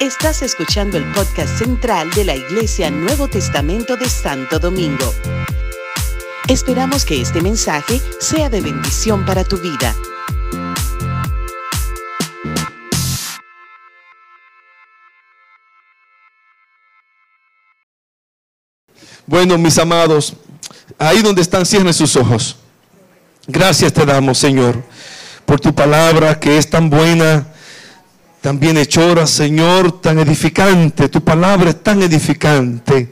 Estás escuchando el podcast central de la Iglesia Nuevo Testamento de Santo Domingo. Esperamos que este mensaje sea de bendición para tu vida. Bueno, mis amados, ahí donde están, cierren sus ojos. Gracias te damos, Señor, por tu palabra que es tan buena, tan bienhechora, Señor, tan edificante. Tu palabra es tan edificante.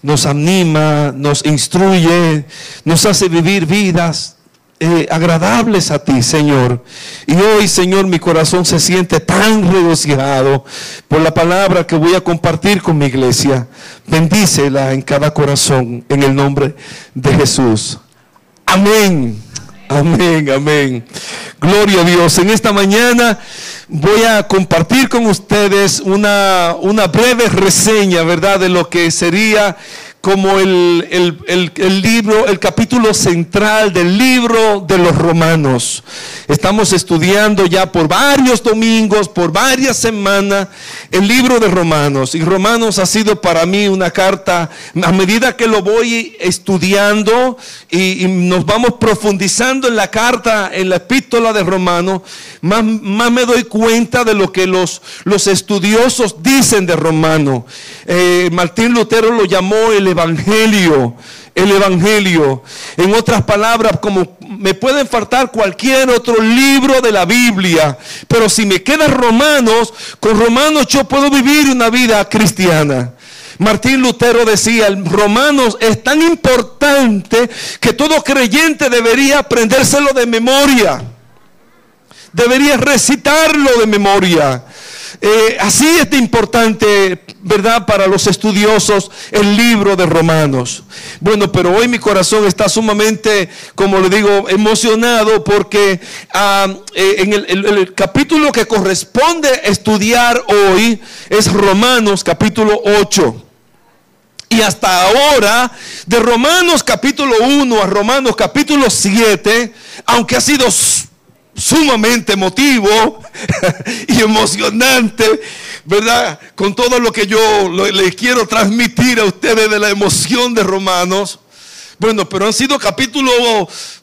Nos anima, nos instruye, nos hace vivir vidas eh, agradables a ti, Señor. Y hoy, Señor, mi corazón se siente tan regocijado por la palabra que voy a compartir con mi iglesia. Bendícela en cada corazón, en el nombre de Jesús. Amén. Amén, amén. Gloria a Dios. En esta mañana voy a compartir con ustedes una, una breve reseña, ¿verdad?, de lo que sería como el, el, libro, el capítulo central del libro de los romanos. Estamos estudiando ya por varios domingos, por varias semanas, el libro de Romanos. Y Romanos ha sido para mí una carta, a medida que lo voy estudiando y, nos vamos profundizando en la carta, en la epístola de Romanos, más, más me doy cuenta de lo que los, los estudiosos dicen de Romano. Eh, Martín Lutero lo llamó el Evangelio, el Evangelio. En otras palabras, como me pueden faltar cualquier otro libro de la Biblia, pero si me queda Romanos, con Romanos yo puedo vivir una vida cristiana. Martín Lutero decía, Romanos es tan importante que todo creyente debería aprendérselo de memoria. Debería recitarlo de memoria. Eh, así es de importante, ¿verdad? Para los estudiosos el libro de Romanos. Bueno, pero hoy mi corazón está sumamente, como le digo, emocionado porque ah, eh, en el, capítulo que corresponde estudiar hoy es Romanos capítulo 8. Y hasta ahora, de Romanos capítulo 1 a Romanos capítulo 7, aunque ha sido sumamente emotivo y emocionante, ¿verdad? Con todo lo que yo le quiero transmitir a ustedes de la emoción de Romanos. Bueno, pero han sido capítulos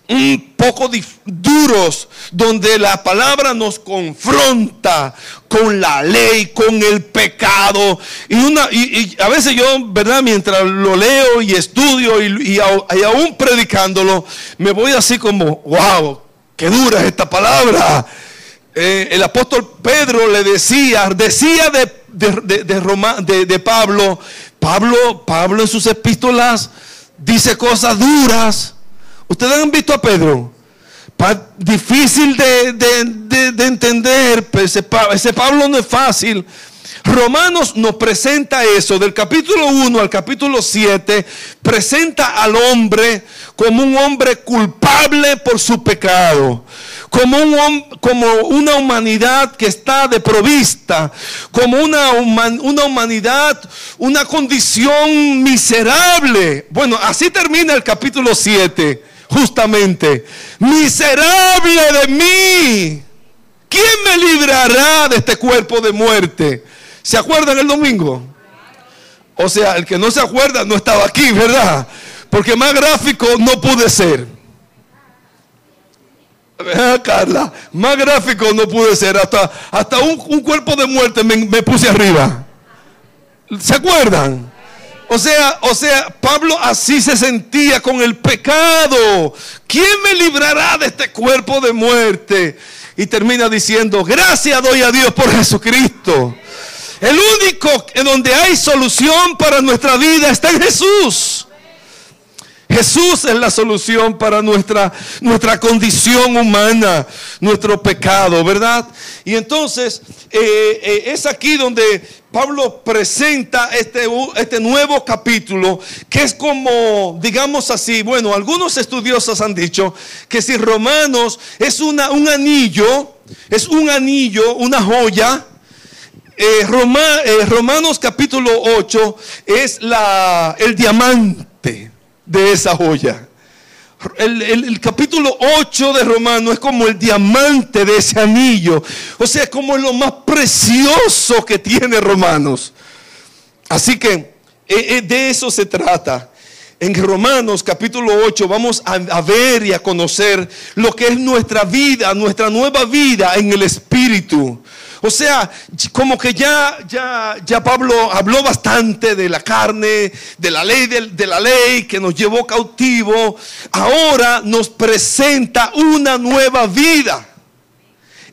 un poco duros, donde la palabra nos confronta con la ley, con el pecado. Y, una, y, a veces yo, ¿verdad? Mientras lo leo y estudio y, y aún predicándolo, me voy así como, wow, qué dura es esta palabra. Eh, el apóstol Pedro le decía, decía de, de, de, Pablo, Pablo, Pablo en sus epístolas dice cosas duras. Ustedes han visto a Pedro. difícil de, entender. Ese, ese Pablo no es fácil. Romanos nos presenta eso, del capítulo 1 al capítulo 7, presenta al hombre como un hombre culpable por su pecado, como, un, como una humanidad que está deprovista, como una, una humanidad, una condición miserable. Bueno, así termina el capítulo 7, justamente. Miserable de mí. ¿Quién me librará de este cuerpo de muerte? ¿Se acuerdan el domingo? O sea, el que no se acuerda no estaba aquí, ¿verdad? Porque más gráfico no pude ser. Carla, más gráfico no pude ser. Hasta, hasta un, cuerpo de muerte me, me, puse arriba. ¿Se acuerdan? O sea, o sea, Pablo así se sentía con el pecado. ¿Quién me librará de este cuerpo de muerte? Y termina diciendo, gracias doy a Dios por Jesucristo el único en donde hay solución para nuestra vida está en Jesús. Jesús es la solución para nuestra, nuestra condición humana, nuestro pecado, ¿verdad? Y entonces eh, eh, es aquí donde Pablo presenta este, este nuevo capítulo, que es como, digamos así, bueno, algunos estudiosos han dicho que si Romanos es una, un anillo, es un anillo, una joya, eh, Romanos capítulo 8 es la, el diamante de esa joya. el, capítulo 8 de Romanos es como el diamante de ese anillo. O sea, es como lo más precioso que tiene Romanos. Así que eh, eh, de eso se trata. En Romanos capítulo 8 vamos a, ver y a conocer lo que es nuestra vida, nuestra nueva vida en el Espíritu. O sea, como que ya, ya, ya Pablo habló bastante de la carne, de la ley, de, la ley que nos llevó cautivo. Ahora nos presenta una nueva vida.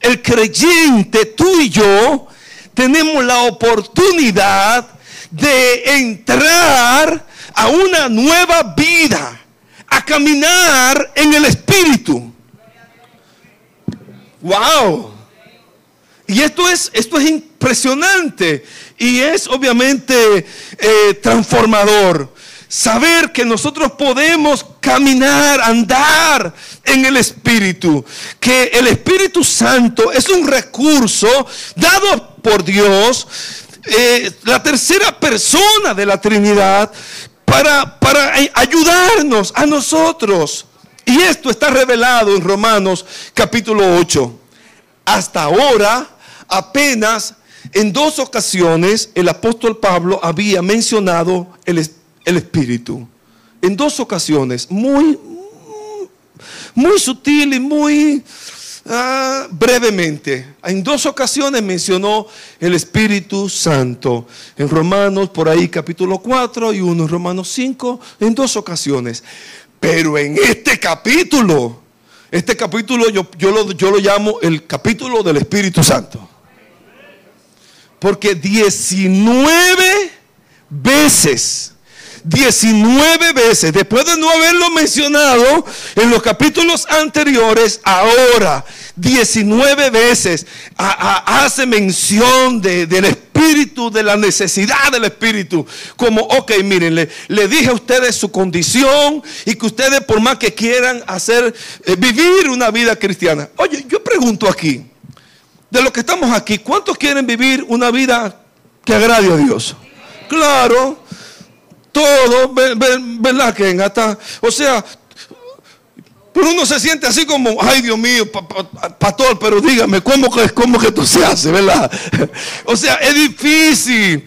El creyente, tú y yo, tenemos la oportunidad de entrar a una nueva vida, a caminar en el Espíritu. Wow. Y esto es, esto es impresionante y es obviamente eh, transformador. Saber que nosotros podemos caminar, andar en el Espíritu. Que el Espíritu Santo es un recurso dado por Dios, eh, la tercera persona de la Trinidad, para, para ayudarnos a nosotros. Y esto está revelado en Romanos capítulo 8. Hasta ahora apenas en dos ocasiones el apóstol Pablo había mencionado el, Espíritu. En dos ocasiones, muy, muy sutil y muy ah, brevemente. En dos ocasiones mencionó el Espíritu Santo. En Romanos, por ahí capítulo 4 y uno en Romanos 5, en dos ocasiones. Pero en este capítulo, este capítulo yo, yo, lo, yo lo llamo el capítulo del Espíritu Santo. Porque 19 veces, 19 veces, después de no haberlo mencionado en los capítulos anteriores, ahora 19 veces hace mención del Espíritu, de la necesidad del Espíritu. Como, ok, miren, le, dije a ustedes su condición y que ustedes por más que quieran hacer, eh, vivir una vida cristiana. Oye, yo pregunto aquí, de los que estamos aquí, ¿cuántos quieren vivir una vida que agrade a Dios? Claro, todos, ¿verdad? Que hasta, o sea, pero uno se siente así como, ay Dios mío, pastor, pero dígame, ¿cómo cómo que esto se hace, verdad? O sea, es difícil,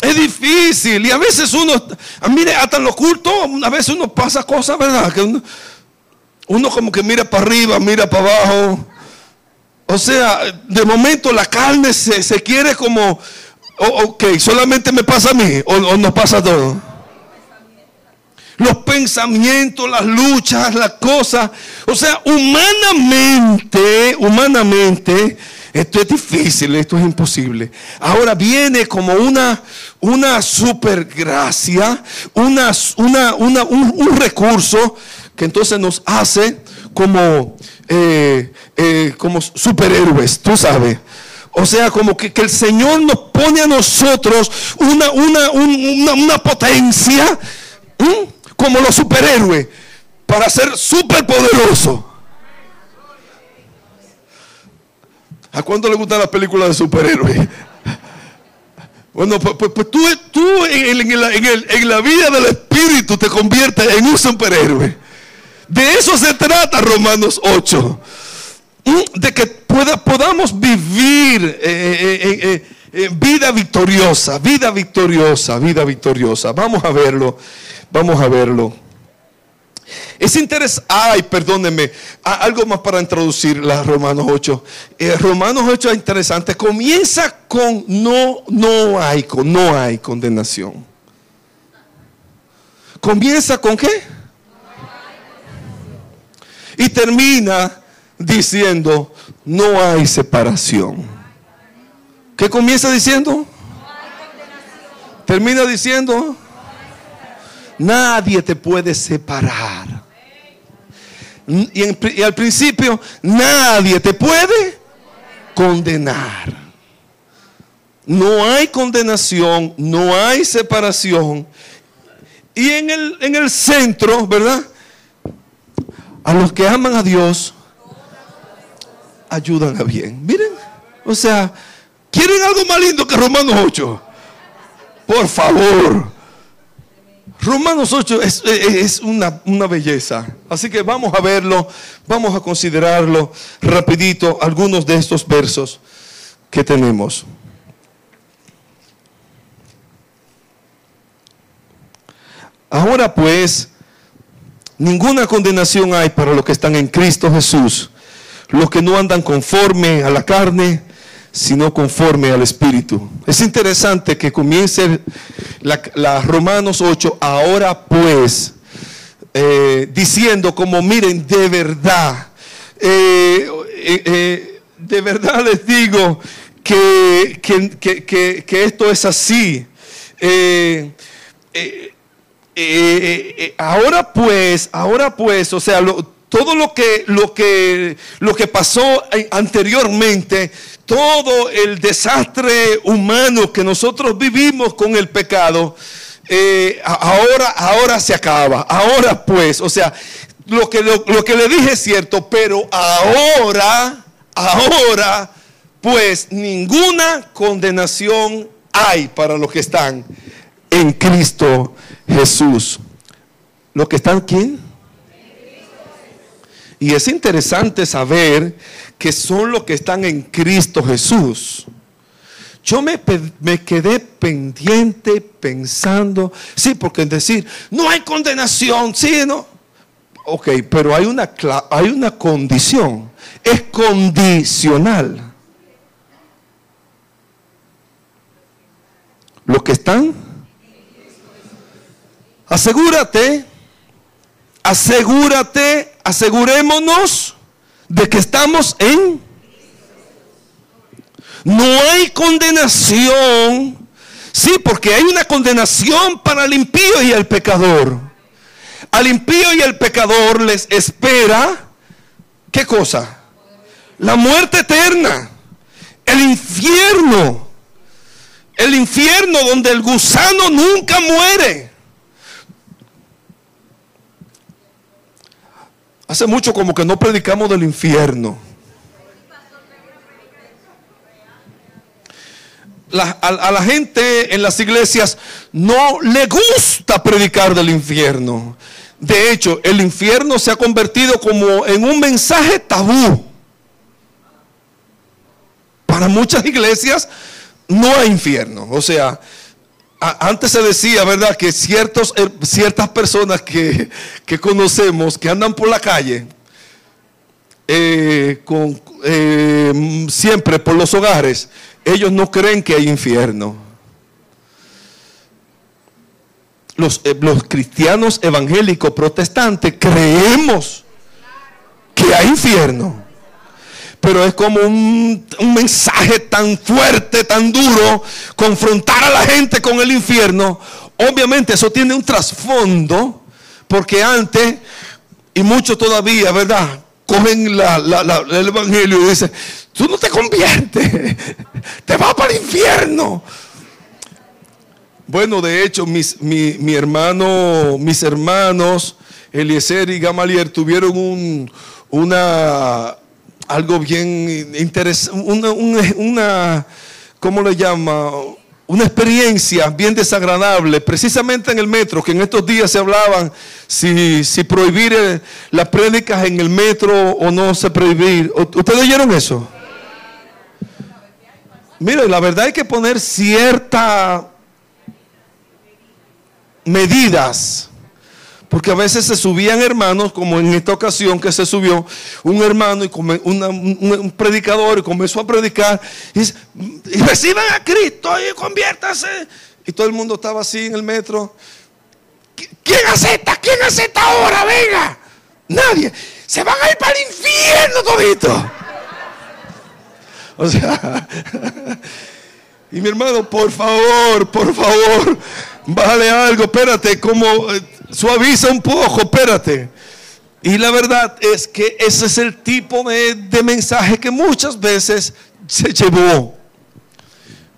es difícil. Y a veces uno, ah, mire, hasta en los cultos, a veces uno pasa cosas, ¿verdad? Que uno, uno como que mira para arriba, mira para abajo. O sea, de momento la carne se, quiere como, ok, solamente me pasa a mí o, nos pasa a todos. Los pensamientos, las luchas, las cosas. O sea, humanamente, humanamente, esto es difícil, esto es imposible. Ahora viene como una, una super gracia, una, una, un recurso que entonces nos hace como, eh, eh, como superhéroes, tú sabes. O sea, como que, el Señor nos pone a nosotros una, una, una, potencia como los superhéroes para ser superpoderoso. ¿A cuánto le gustan las películas de superhéroes? Bueno, pues, pues, pues tú, tú en, en, la vida del Espíritu te conviertes en un superhéroe. De eso se trata Romanos 8. Mm, de que podamos vivir eh, eh, eh, vida victoriosa, vida victoriosa, vida victoriosa. Vamos a verlo, vamos a verlo. Es interesante, ay, perdónenme, algo más para introducir la Romanos 8. Romanos 8 es interesante, comienza con no, no hay, no hay condenación. Comienza con qué? Y termina diciendo, no hay separación. ¿Qué comienza diciendo? Termina diciendo, nadie te puede separar. Y, al principio, nadie te puede condenar. No hay condenación, no hay separación. Y en el, en el centro, ¿verdad? A los que aman a Dios, ayudan a bien. Miren, o sea, ¿quieren algo más lindo que Romanos 8? Por favor. Romanos 8 es, una, una, belleza. Así que vamos a verlo, vamos a considerarlo rapidito, algunos de estos versos que tenemos. Ahora pues, ninguna condenación hay para los que están en Cristo Jesús, los que no andan conforme a la carne, sino conforme al Espíritu. Es interesante que comience la, Romanos 8, ahora pues, eh, diciendo como miren, de verdad, eh, eh, de verdad les digo que, que esto es así. Eh, ahora pues, ahora pues, o sea, todo lo que, lo, que, lo que pasó anteriormente, todo el desastre humano que nosotros vivimos con el pecado, ahora, ahora se acaba. Ahora pues, o sea, lo que, lo, lo que le dije es cierto, pero ahora, ahora, pues ninguna condenación hay para los que están en Cristo Jesús. ¿Lo que están quién? Y es interesante saber que son los que están en Cristo Jesús. Yo me, me, quedé pendiente pensando, sí, porque decir, no hay condenación, sí, no. Ok, pero hay una, hay una condición, es condicional. Los que están Asegúrate, asegúrate, asegurémonos de que estamos en... No hay condenación. Sí, porque hay una condenación para el impío y el pecador. Al impío y el pecador les espera, ¿qué cosa? La muerte eterna, el infierno, el infierno donde el gusano nunca muere. Hace mucho como que no predicamos del infierno. a, la gente en las iglesias no le gusta predicar del infierno. De hecho, el infierno se ha convertido como en un mensaje tabú. Para muchas iglesias no hay infierno. O sea, antes se decía, ¿verdad?, que eh, ciertas personas que, conocemos, que andan por la calle, eh, eh, siempre por los hogares, ellos no creen que hay infierno. Los cristianos evangélicos protestantes creemos que hay infierno pero es como un, mensaje tan fuerte, tan duro, confrontar a la gente con el infierno. Obviamente eso tiene un trasfondo, porque antes, y muchos todavía, ¿verdad? Cogen el Evangelio y dicen, tú no te conviertes, te vas para el infierno. Bueno, de hecho, mis, mi, hermano, mis hermanos, Eliezer y Gamaliel, tuvieron un, una, algo bien interesante, una, una, ¿cómo le llama? Una experiencia bien desagradable, precisamente en el metro, que en estos días se hablaban si, si prohibir eh, las prédicas en el metro o no se prohibir. ¿Ustedes oyeron eso? Mire, la verdad hay que poner ciertas medidas porque a veces se subían hermanos, como en esta ocasión que se subió un hermano y un, predicador y comenzó a predicar. Y, y reciban a Cristo y conviértase. Y todo el mundo estaba así en el metro. ¿Quién acepta? ¿Quién acepta ahora? Venga. Nadie. Se van a ir para el infierno todito. O sea, y mi hermano, por favor, por favor, bájale algo, espérate, como eh, suaviza un poco, espérate. Y la verdad es que ese es el tipo de, mensaje que muchas veces se llevó.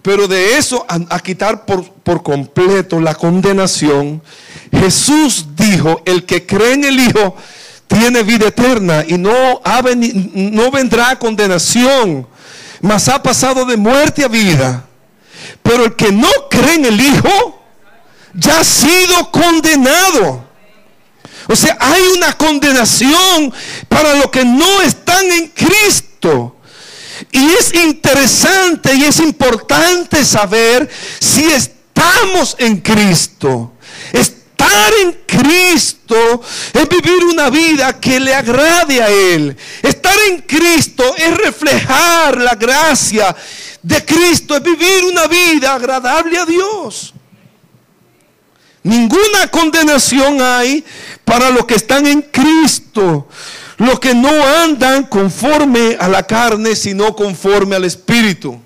Pero de eso a, quitar por, por, completo la condenación, Jesús dijo, el que cree en el Hijo tiene vida eterna y no, ha no vendrá condenación, mas ha pasado de muerte a vida. Pero el que no cree en el Hijo, ya ha sido condenado. O sea, hay una condenación para los que no están en Cristo. Y es interesante y es importante saber si estamos en Cristo. Estar en Cristo es vivir una vida que le agrade a Él. Estar en Cristo es reflejar la gracia de Cristo, es vivir una vida agradable a Dios. Ninguna condenación hay para los que están en Cristo, los que no andan conforme a la carne, sino conforme al Espíritu.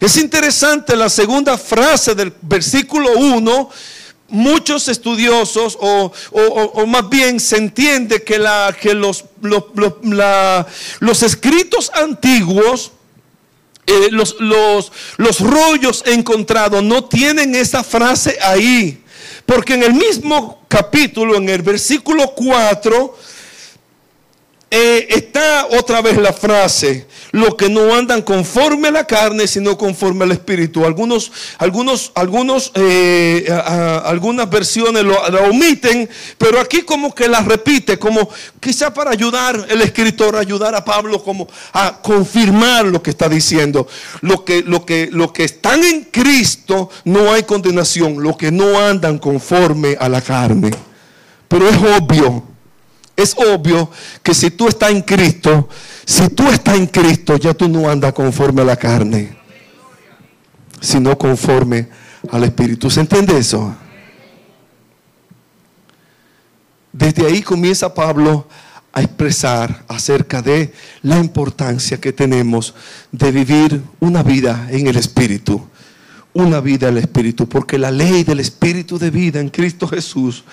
Es interesante la segunda frase del versículo 1. Muchos estudiosos, o, más bien se entiende que, la, los, los, escritos antiguos, eh, los, los rollos encontrados no tienen esa frase ahí. Porque en el mismo capítulo, en el versículo 4, eh, está otra vez la frase, lo que no andan conforme a la carne, sino conforme al Espíritu. Algunos, algunos, algunos, eh, algunas versiones lo, omiten, pero aquí como que la repite, como quizá para ayudar el escritor, ayudar a Pablo como a confirmar lo que está diciendo. Lo que, lo que, lo que están en Cristo no hay condenación, lo que no andan conforme a la carne. Pero es obvio es obvio que si tú estás en Cristo, si tú estás en Cristo, ya tú no andas conforme a la carne, sino conforme al Espíritu. ¿Se entiende eso? Desde ahí comienza Pablo a expresar acerca de la importancia que tenemos de vivir una vida en el Espíritu. Una vida el Espíritu, porque la ley del Espíritu de vida en Cristo Jesús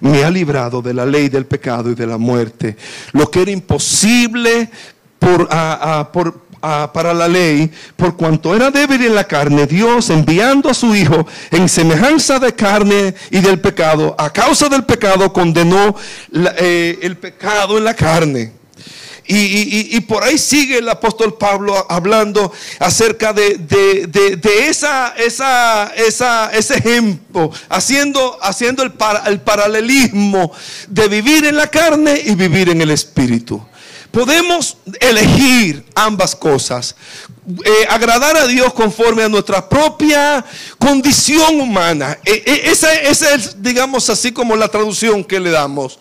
me ha librado de la ley del pecado y de la muerte. Lo que era imposible por, para la ley, por cuanto era débil en la carne, Dios enviando a su Hijo en semejanza de carne y del pecado, a causa del pecado condenó eh, el pecado en la carne y, por ahí sigue el apóstol Pablo hablando acerca de, esa, esa, ese ejemplo, haciendo, haciendo el, el paralelismo de vivir en la carne y vivir en el espíritu. Podemos elegir ambas cosas. Eh, agradar a Dios conforme a nuestra propia condición humana. E, e, esa, esa, es, digamos así, como la traducción que le damos.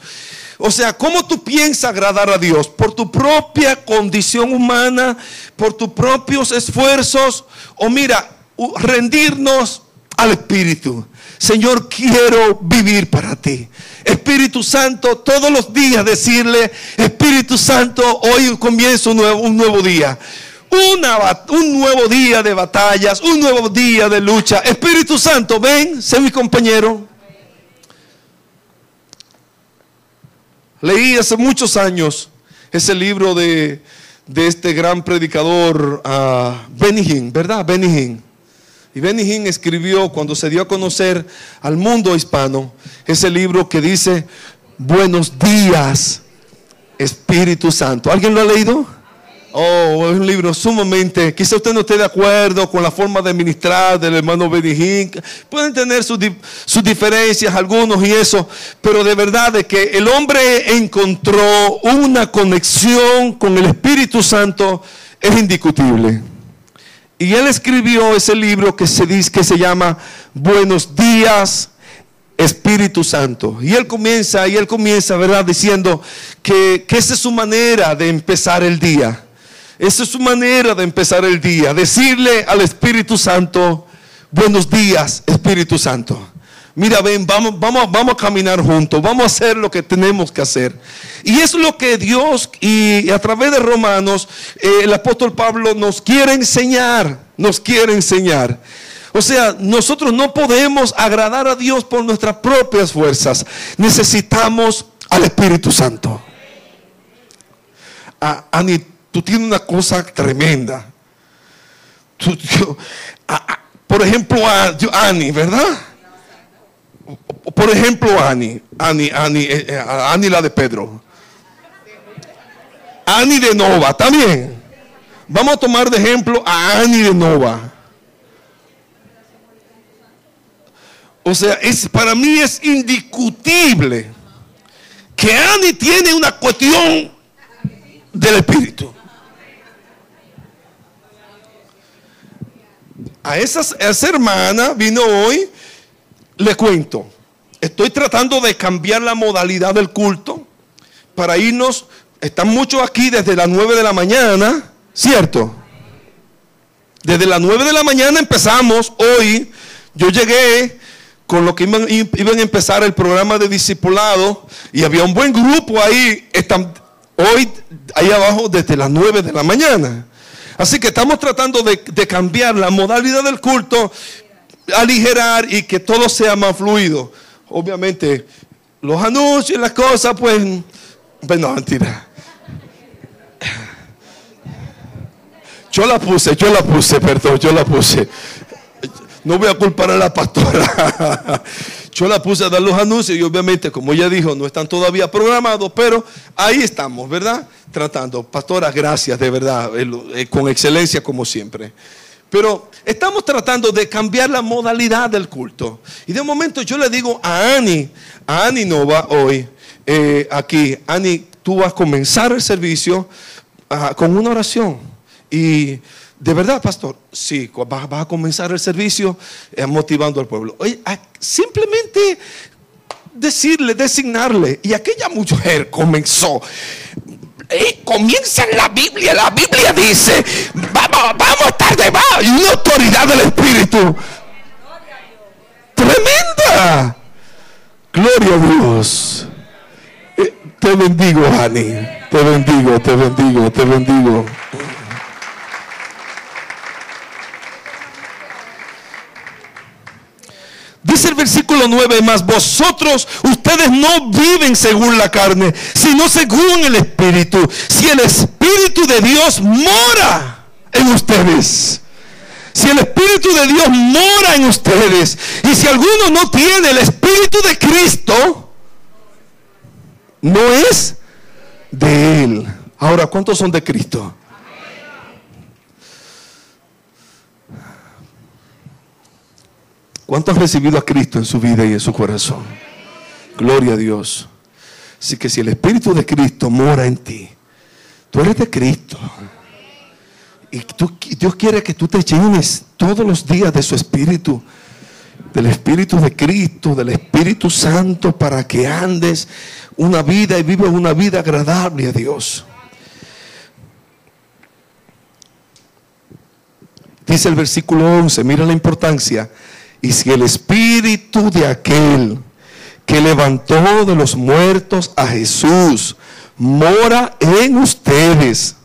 O sea, ¿cómo tú piensas agradar a Dios? ¿Por tu propia condición humana? ¿Por tus propios esfuerzos? O mira, rendirnos al Espíritu. Señor, quiero vivir para ti. Espíritu Santo, todos los días decirle, Espíritu Santo, hoy nuevo, un nuevo día. un nuevo día de batallas, un nuevo día de lucha. Espíritu Santo, ven, sé mi compañero. Leí hace muchos años ese libro de, este gran predicador uh, ¿verdad? Benny Hinn. Y Benny Hinn escribió cuando se dio a conocer al mundo hispano ese libro que dice, buenos días, Espíritu Santo. ¿Alguien lo ha leído? Oh, es un libro sumamente, quizá usted no esté de acuerdo con la forma de ministrar del hermano Benijín. Pueden tener sus, diferencias algunos y eso, pero de verdad de que el hombre encontró una conexión con el Espíritu Santo es indiscutible. Y él escribió ese libro que se dice que se llama Buenos días, Espíritu Santo. Y él comienza, y él comienza, ¿verdad? Diciendo que, que esa es su manera de empezar el día. Esa es su manera de empezar el día. Decirle al Espíritu Santo, buenos días, Espíritu Santo. Mira, ven, vamos, vamos, vamos a caminar juntos, vamos a hacer lo que tenemos que hacer. Y es lo que Dios y a través de Romanos, eh, el apóstol Pablo nos quiere enseñar, nos quiere enseñar. O sea, nosotros no podemos agradar a Dios por nuestras propias fuerzas. Necesitamos al Espíritu Santo. A, tú tienes una cosa tremenda. por ejemplo, a, Ani, ¿verdad? Por ejemplo, Ani, Ani, eh, eh, Ani la de Pedro. Ani de Nova, también. Vamos a tomar de ejemplo a Ani de Nova. O sea, es, para mí es indiscutible que Annie tiene una cuestión del Espíritu. A esa, a esa hermana vino hoy, le cuento, estoy tratando de cambiar la modalidad del culto para irnos, están muchos aquí desde las 9 de la mañana, ¿cierto? Desde las 9 de la mañana empezamos hoy, yo llegué con lo que iban, iban a empezar el programa de discipulado y había un buen grupo ahí, están, hoy ahí abajo desde las 9 de la mañana. Así que estamos tratando de, de cambiar la modalidad del culto, aligerar y que todo sea más fluido. Obviamente, los anuncios y las cosas, pues, pues mentira. Yo la puse, yo la puse, perdón, yo la puse. No voy a culpar a la pastora. Yo la puse a dar los anuncios y obviamente, como ella dijo, no están todavía programados, pero ahí estamos, ¿verdad? Tratando. Pastora, gracias, de verdad, eh, con excelencia como siempre. Pero estamos tratando de cambiar la modalidad del culto. Y de momento yo le digo a Ani, a Ani Nova hoy, eh, aquí, Ani, tú vas a comenzar el servicio ah, con una oración. Y de verdad, pastor, sí, vas, a comenzar el servicio eh, motivando al pueblo. Oye, simplemente decirle, designarle. Y aquella mujer comenzó. Eh, comienza en la Biblia. La Biblia dice, vamos, vamos a estar debajo. Y una autoridad del Espíritu. Tremenda. Gloria a Dios. Eh, te bendigo, Hani. Te bendigo, te bendigo, te bendigo. Dice el versículo 9 más, vosotros, ustedes no viven según la carne, sino según el Espíritu. Si el Espíritu de Dios mora en ustedes. Si el Espíritu de Dios mora en ustedes. Y si alguno no tiene el Espíritu de Cristo, no es de Él. Ahora, ¿cuántos son de Cristo? ¿Cuánto han recibido a Cristo en su vida y en su corazón? Gloria a Dios. Así que si el Espíritu de Cristo mora en ti, tú eres de Cristo. Y Dios quiere que tú te llenes todos los días de su Espíritu, del Espíritu de Cristo, del Espíritu Santo, para que andes una vida y vivas una vida agradable a Dios. Dice el versículo 11, mira la importancia. Y si el espíritu de aquel que levantó de los muertos a Jesús mora en ustedes,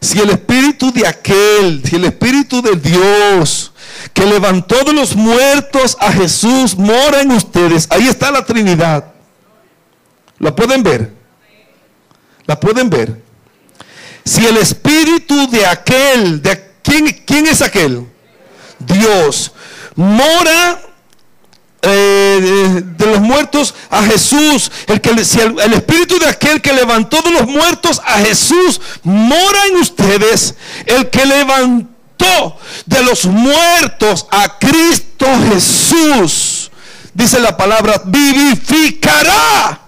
si el espíritu de aquel, si el espíritu de Dios que levantó de los muertos a Jesús mora en ustedes, ahí está la Trinidad. ¿La pueden ver? ¿La pueden ver? Si el espíritu de aquel, de quién, quién es aquel? Dios mora eh, de los muertos a Jesús. El, que, el, el, espíritu de aquel que levantó de los muertos a Jesús mora en ustedes. El que levantó de los muertos a Cristo Jesús. Dice la palabra, vivificará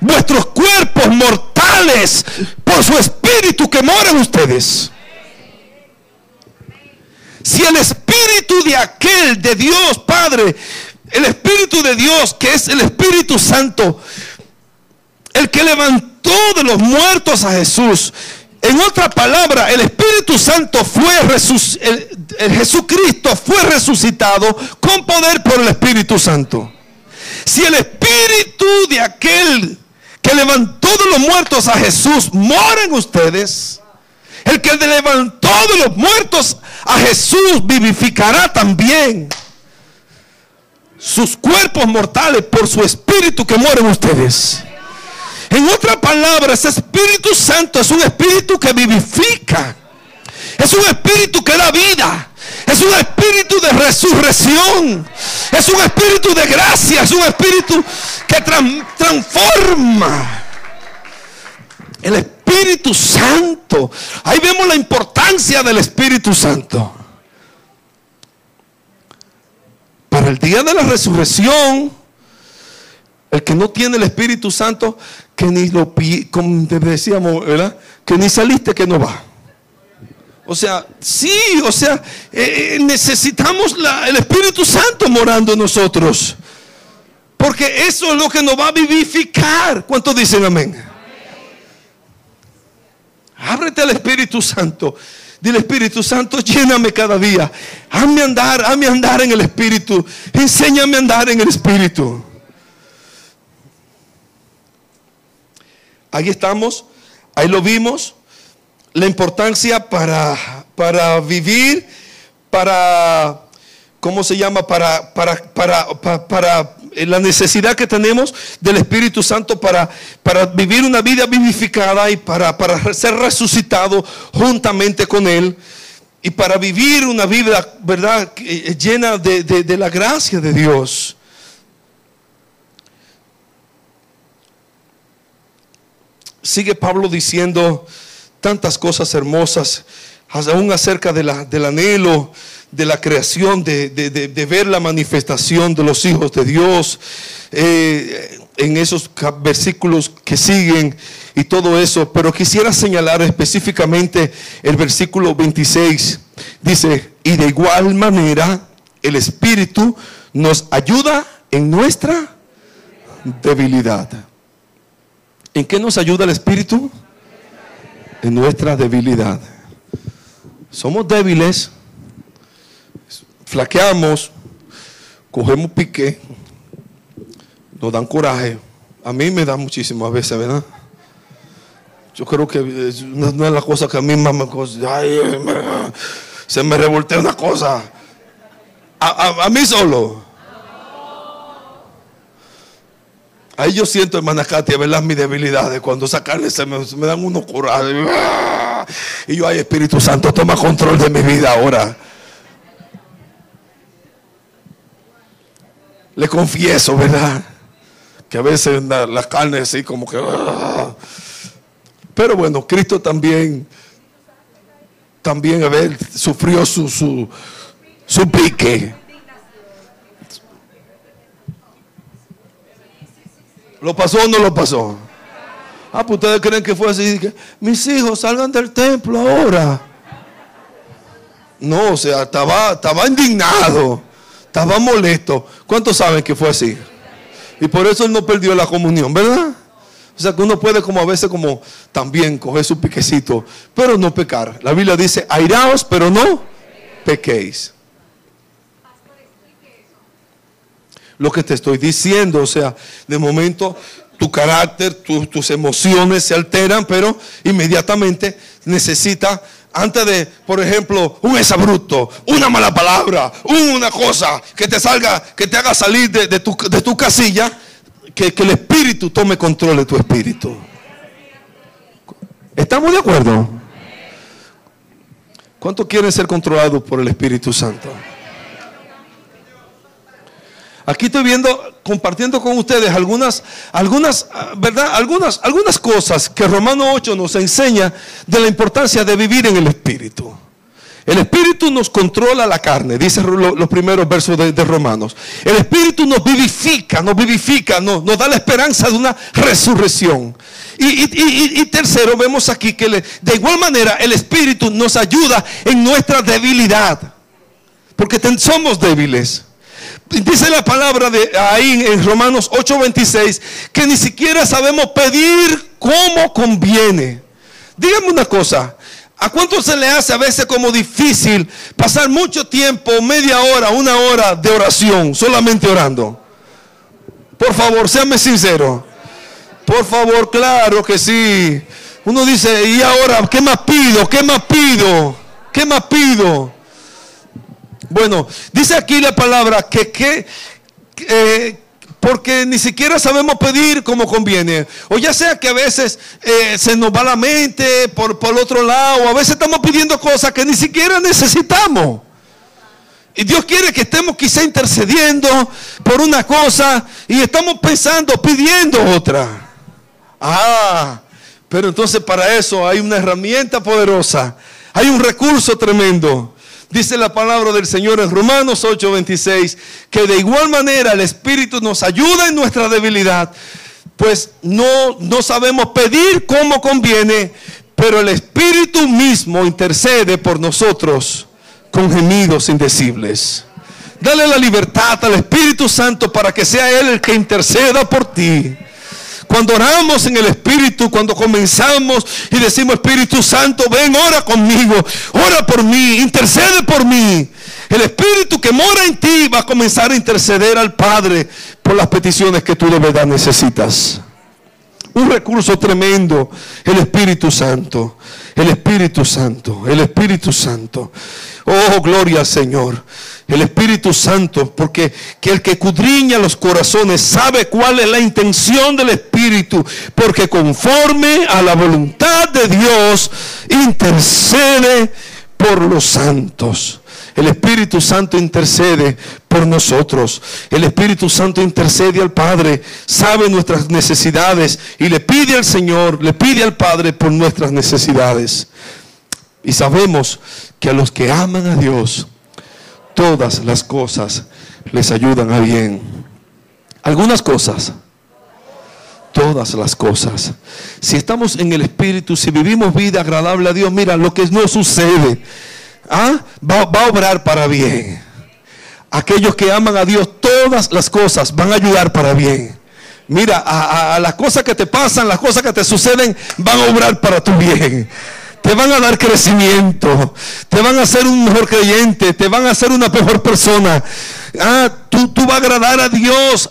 vuestros cuerpos mortales por su espíritu que mora en ustedes. Si el Espíritu de aquel, de Dios Padre, el Espíritu de Dios, que es el Espíritu Santo, el que levantó de los muertos a Jesús, en otra palabra, el Espíritu Santo fue el, Jesucristo fue resucitado con poder por el Espíritu Santo. Si el Espíritu de aquel que levantó de los muertos a Jesús mora en ustedes, el que levantó de los muertos a Jesús vivificará también sus cuerpos mortales por su espíritu que muere en ustedes. En otras palabras, ese Espíritu Santo es un espíritu que vivifica. Es un espíritu que da vida. Es un espíritu de resurrección. Es un espíritu de gracia. Es un espíritu que transforma. El Espíritu Santo. Ahí vemos la importancia del Espíritu Santo. Para el día de la resurrección, el que no tiene el Espíritu Santo, que ni lo como decíamos, ¿verdad? Que ni saliste que no va. O sea, sí, o sea, eh, eh, necesitamos el Espíritu Santo morando en nosotros. Porque eso es lo que nos va a vivificar. ¿Cuántos dicen amén? Ábrete al Espíritu Santo. Dile Espíritu Santo, lléname cada día. Hazme andar, hazme andar en el Espíritu. Enséñame a andar en el Espíritu. Ahí estamos, ahí lo vimos. La importancia para, para vivir, para, ¿cómo se llama? Para, para, para, para eh, la necesidad que tenemos del Espíritu Santo para, para vivir una vida vivificada y para, para ser resucitado juntamente con Él y para vivir una vida, ¿verdad?, eh, llena de, de la gracia de Dios. Sigue Pablo diciendo tantas cosas hermosas, aún acerca de la, del anhelo de la creación, de, ver la manifestación de los hijos de Dios, eh, en esos versículos que siguen y todo eso. Pero quisiera señalar específicamente el versículo 26. Dice, y de igual manera el Espíritu nos ayuda en nuestra debilidad. ¿En qué nos ayuda el Espíritu? En nuestra debilidad. Somos débiles flaqueamos, cogemos pique, nos dan coraje. A mí me da muchísimo a veces, ¿verdad? Yo creo que es una cosas que a mí más me... Ay, se me revoltea una cosa. A, mí solo. Ahí yo siento, hermana Katia, ¿verdad? Mis debilidades. Cuando sacarle se me, me dan unos corajes. Y yo, ay, Espíritu Santo, toma control de mi vida ahora. Le confieso, ¿verdad? Que a veces la, carne así como que... Ah. Pero bueno, Cristo también, también, a ver, sufrió su, su, su pique. ¿Lo pasó o no lo pasó? Ah, pues ustedes creen que fue así. Mis hijos salgan del templo ahora. No, o sea, estaba, estaba indignado. Estaba molesto. ¿Cuántos saben que fue así? Y por eso él no perdió la comunión, ¿verdad? O sea que uno puede como a veces como también coger su piquecito, pero no pecar. La Biblia dice, airaos, pero no pequéis. Lo que te estoy diciendo, o sea, de momento tu carácter, tus emociones se alteran, pero inmediatamente necesita antes de, por ejemplo, un exabruto, una mala palabra, una cosa que te salga, que te haga salir de, tu, casilla, que, que, el Espíritu tome control de tu espíritu. ¿Estamos de acuerdo? ¿Cuántos quieren ser controlados por el Espíritu Santo? Aquí estoy viendo, compartiendo con ustedes algunas, algunas, ah, ¿verdad? Algunas, algunas cosas que Romano 8 nos enseña de la importancia de vivir en el Espíritu. El Espíritu nos controla la carne, dice los primeros versos de, Romanos. El Espíritu nos vivifica, nos vivifica, nos, da la esperanza de una resurrección. Y, tercero, vemos aquí que de igual manera el Espíritu nos ayuda en nuestra debilidad. Porque somos débiles. Dice la palabra de ahí en Romanos 8:26 que ni siquiera sabemos pedir como conviene. Dígame una cosa, ¿a cuánto se le hace a veces como difícil pasar mucho tiempo, media hora, una hora de oración, solamente orando? Por favor, séame sincero. Por favor, claro que sí. Uno dice, ¿y ahora qué más pido? ¿Qué más pido? ¿Qué más pido? Bueno, dice aquí la palabra que, que eh, porque ni siquiera sabemos pedir como conviene. O ya sea que a veces eh, se nos va la mente por, por el otro lado, o a veces estamos pidiendo cosas que ni siquiera necesitamos. Y Dios quiere que estemos quizá intercediendo por una cosa y estamos pensando, pidiendo otra. Ah, pero entonces para eso hay una herramienta poderosa, hay un recurso tremendo Dice la palabra del Señor en Romanos 8:26, que de igual manera el Espíritu nos ayuda en nuestra debilidad, pues no, no sabemos pedir como conviene, pero el Espíritu mismo intercede por nosotros con gemidos indecibles. Dale la libertad al Espíritu Santo para que sea Él el que interceda por ti. Cuando oramos en el Espíritu, cuando comenzamos y decimos, Espíritu Santo, ven, ora conmigo, ora por mí, intercede por mí. El Espíritu que mora en ti va a comenzar a interceder al Padre por las peticiones que tú de verdad necesitas. Un recurso tremendo, el Espíritu Santo, el Espíritu Santo, el Espíritu Santo. Oh, gloria al Señor el Espíritu Santo, porque que el que cudriña los corazones sabe cuál es la intención del Espíritu, porque conforme a la voluntad de Dios intercede por los santos. El Espíritu Santo intercede por nosotros. El Espíritu Santo intercede al Padre, sabe nuestras necesidades y le pide al Señor, le pide al Padre por nuestras necesidades. Y sabemos que a los que aman a Dios, todas las cosas les ayudan a bien. Algunas cosas, todas las cosas. Si estamos en el Espíritu, si vivimos vida agradable a Dios, mira, lo que no sucede, ¿ah? va, a obrar para bien. Aquellos que aman a Dios, todas las cosas van a ayudar para bien. Mira, a, a las cosas que te pasan, las cosas que te suceden, van a obrar para tu bien te van a dar crecimiento, te van a hacer un mejor creyente, te van a hacer una mejor persona. Ah, tú, tú vas a agradar a Dios,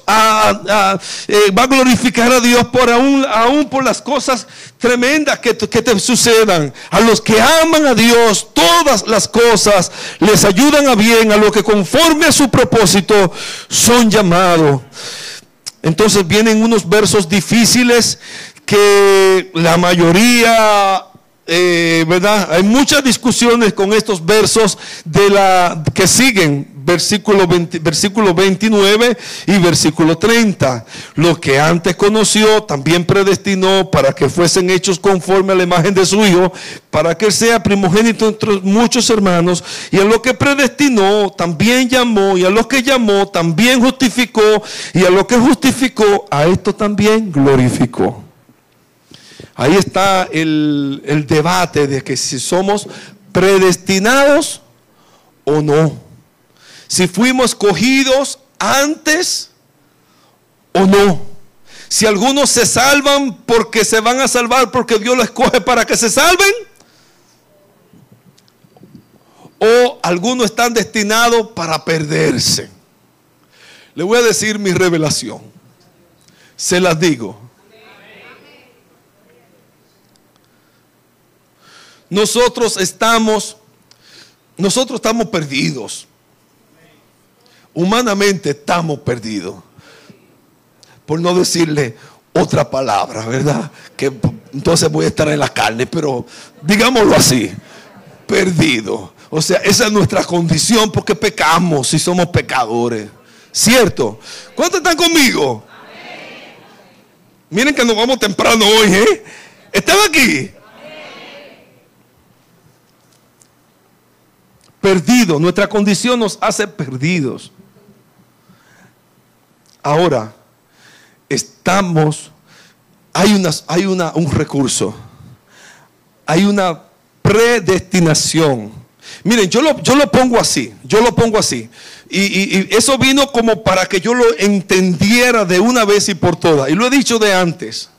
eh, va a glorificar a Dios por aún, aún por las cosas tremendas que, te sucedan. A los que aman a Dios, todas las cosas les ayudan a bien, a lo que conforme a su propósito son llamados. Entonces vienen unos versos difíciles que la mayoría eh, ¿verdad? Hay muchas discusiones con estos versos de la que siguen, versículo, versículo 29 y versículo 30. Lo que antes conoció, también predestinó para que fuesen hechos conforme a la imagen de su Hijo, para que sea primogénito entre muchos hermanos. Y a lo que predestinó, también llamó, y a lo que llamó, también justificó, y a lo que justificó, a esto también glorificó. Ahí está el, debate de que si somos predestinados o no. Si fuimos escogidos antes o no. Si algunos se salvan porque se van a salvar porque Dios los escoge para que se salven. O algunos están destinados para perderse. Le voy a decir mi revelación. Se las digo. nosotros estamos, nosotros estamos perdidos. Humanamente estamos perdidos. Por no decirle otra palabra, ¿verdad? Que entonces voy a estar en la carne, pero digámoslo así, perdido. O sea, esa es nuestra condición porque pecamos y somos pecadores. ¿Cierto? ¿Cuántos están conmigo? Miren que nos vamos temprano hoy, ¿eh? ¿Están aquí? perdidos. Nuestra condición nos hace perdidos. Ahora, estamos, hay, unas, hay una, un recurso, hay una predestinación. Miren, yo lo, yo lo pongo así, yo lo pongo así. Y, y, eso vino como para que yo lo entendiera de una vez y por todas. Y lo he dicho de antes.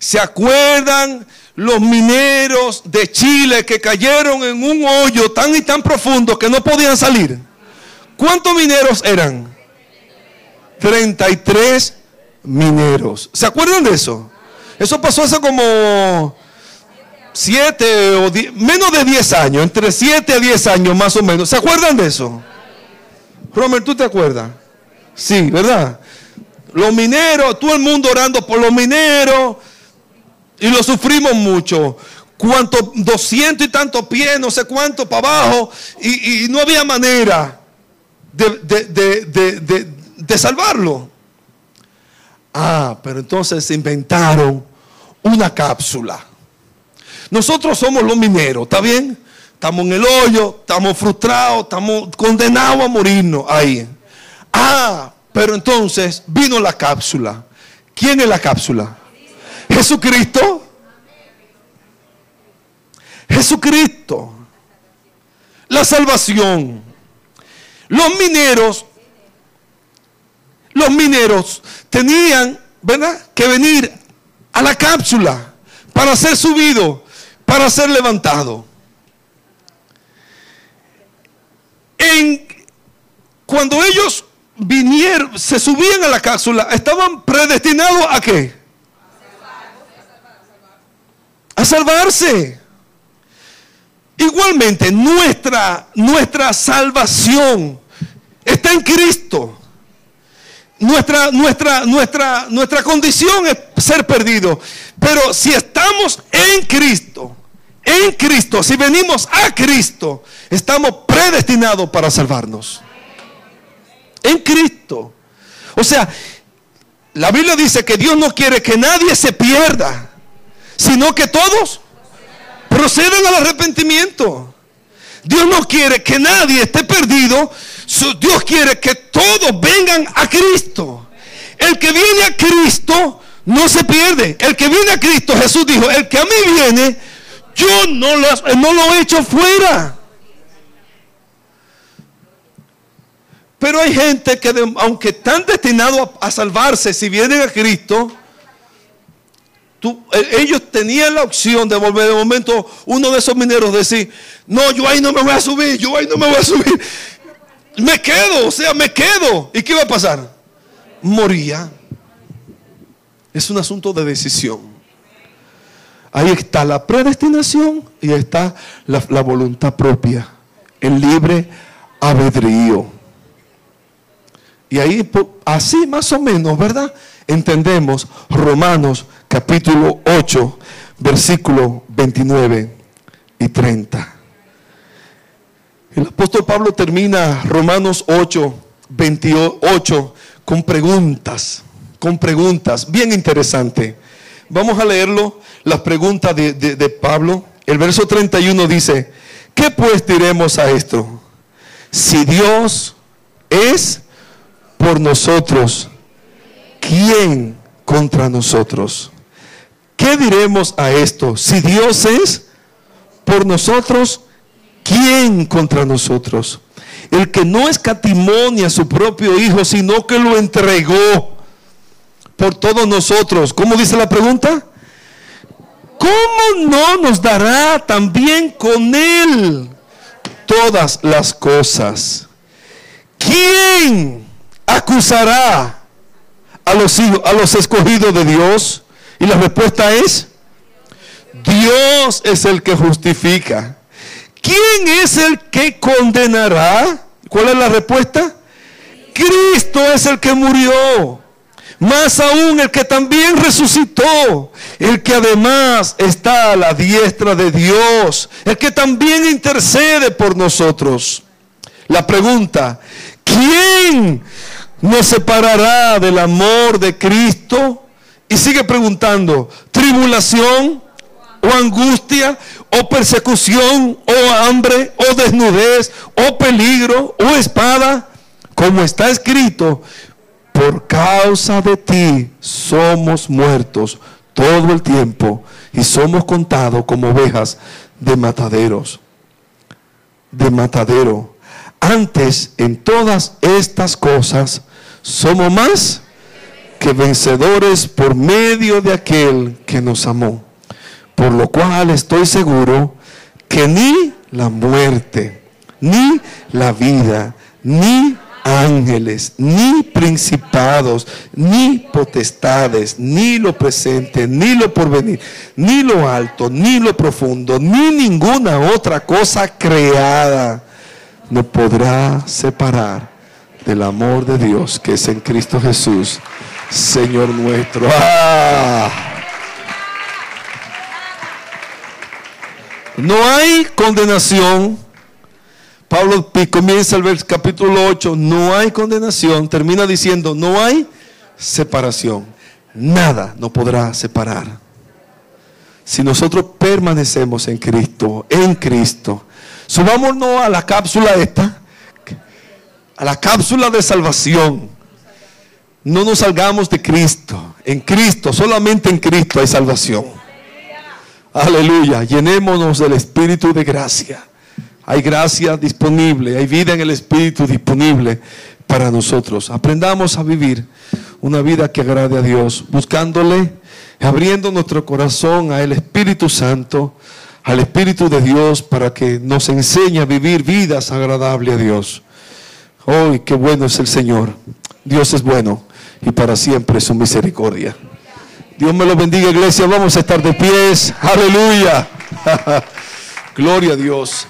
¿Se acuerdan los mineros de Chile que cayeron en un hoyo tan y tan profundo que no podían salir. ¿Cuántos mineros eran? 33 mineros. ¿Se acuerdan de eso? Eso pasó hace como 7 o menos de 10 años, entre 7 a 10 años más o menos. ¿Se acuerdan de eso? Romer, ¿tú te acuerdas? Sí, ¿verdad? Los mineros, todo el mundo orando por los mineros, y lo sufrimos mucho. Cuánto, 200 y tantos pies, no sé cuánto para abajo. Y, no había manera de, de salvarlo. Ah, pero entonces inventaron una cápsula. Nosotros somos los mineros, ¿está bien? estamos en el hoyo, estamos frustrados, estamos condenados a morirnos ahí. Ah, pero entonces vino la cápsula. ¿Quién es la cápsula? Jesucristo. Jesucristo. La salvación. Los mineros, los mineros tenían, ¿verdad? Que venir a la cápsula para ser subido, para ser levantado. Cuando ellos vinieron, se subían a la cápsula, estaban predestinados a qué? A salvarse. Igualmente, nuestra, nuestra salvación está en Cristo. Nuestra, nuestra, nuestra, nuestra condición es ser perdido. Pero si estamos en Cristo, en Cristo, si venimos a Cristo, estamos predestinados para salvarnos. En Cristo. O sea, la Biblia dice que Dios no quiere que nadie se pierda, sino que todos procedan al arrepentimiento. Dios no quiere que nadie esté perdido. Dios quiere que todos vengan a Cristo. El que viene a Cristo no se pierde. El que viene a Cristo, Jesús dijo, el que a mí viene, yo no lo, no lo fuera. Pero hay gente que, aunque están destinados a salvarse, si vienen a Cristo, eh, ellos tenían la opción de volver de momento uno de esos mineros decir, no, yo ahí no me voy a subir, yo ahí no me voy a subir. Me quedo, o sea, me quedo. ¿Y qué va a pasar? Moría. Es un asunto de decisión. Ahí está la predestinación y ahí está la, la voluntad propia, el libre albedrío. Y ahí, así más o menos, ¿verdad? Entendemos Romanos capítulo 8, versículo 29 y 30. El apóstol Pablo termina Romanos 8, 28 con preguntas, con preguntas, bien interesante. Vamos a leerlo, las preguntas de, de Pablo. El verso 31 dice, ¿qué pues diremos a esto? Si Dios es por nosotros, ¿quién contra nosotros? ¿Qué diremos a esto? Si Dios es por nosotros, ¿quién contra nosotros? El que no escatimonia a su propio Hijo, sino que lo entregó por todos nosotros. ¿Cómo dice la pregunta? ¿Cómo no nos dará también con Él todas las cosas? ¿Quién acusará a los, a los escogidos de Dios? Y la respuesta es, Dios es el que justifica. ¿Quién es el que condenará? ¿Cuál es la respuesta? Cristo es el que murió. Más aún el que también resucitó. El que además está a la diestra de Dios. El que también intercede por nosotros. La pregunta, ¿quién nos separará del amor de Cristo? Y sigue preguntando, tribulación o angustia o persecución o hambre o desnudez o peligro o espada, como está escrito, por causa de ti somos muertos todo el tiempo y somos contados como ovejas de mataderos, de matadero. Antes en todas estas cosas somos más que vencedores por medio de aquel que nos amó. Por lo cual estoy seguro que ni la muerte, ni la vida, ni ángeles, ni principados, ni potestades, ni lo presente, ni lo porvenir, ni lo alto, ni lo profundo, ni ninguna otra cosa creada no podrá separar del amor de Dios que es en Cristo Jesús Señor nuestro. ¡Ah! No hay condenación. Pablo comienza el capítulo 8, no hay condenación, termina diciendo, no hay separación. Nada no podrá separar. Si nosotros permanecemos en Cristo, en Cristo, Subámonos a la cápsula esta, a la cápsula de salvación. No nos salgamos de Cristo. En Cristo, solamente en Cristo hay salvación. Aleluya. Llenémonos del Espíritu de gracia. Hay gracia disponible, hay vida en el Espíritu disponible para nosotros. Aprendamos a vivir una vida que agrade a Dios, buscándole, abriendo nuestro corazón al Espíritu Santo, al Espíritu de Dios, para que nos enseñe a vivir vidas agradables a Dios. Hoy, qué bueno es el Señor. Dios es bueno y para siempre su misericordia. Dios me lo bendiga, iglesia. Vamos a estar de pies. Aleluya. Gloria a Dios.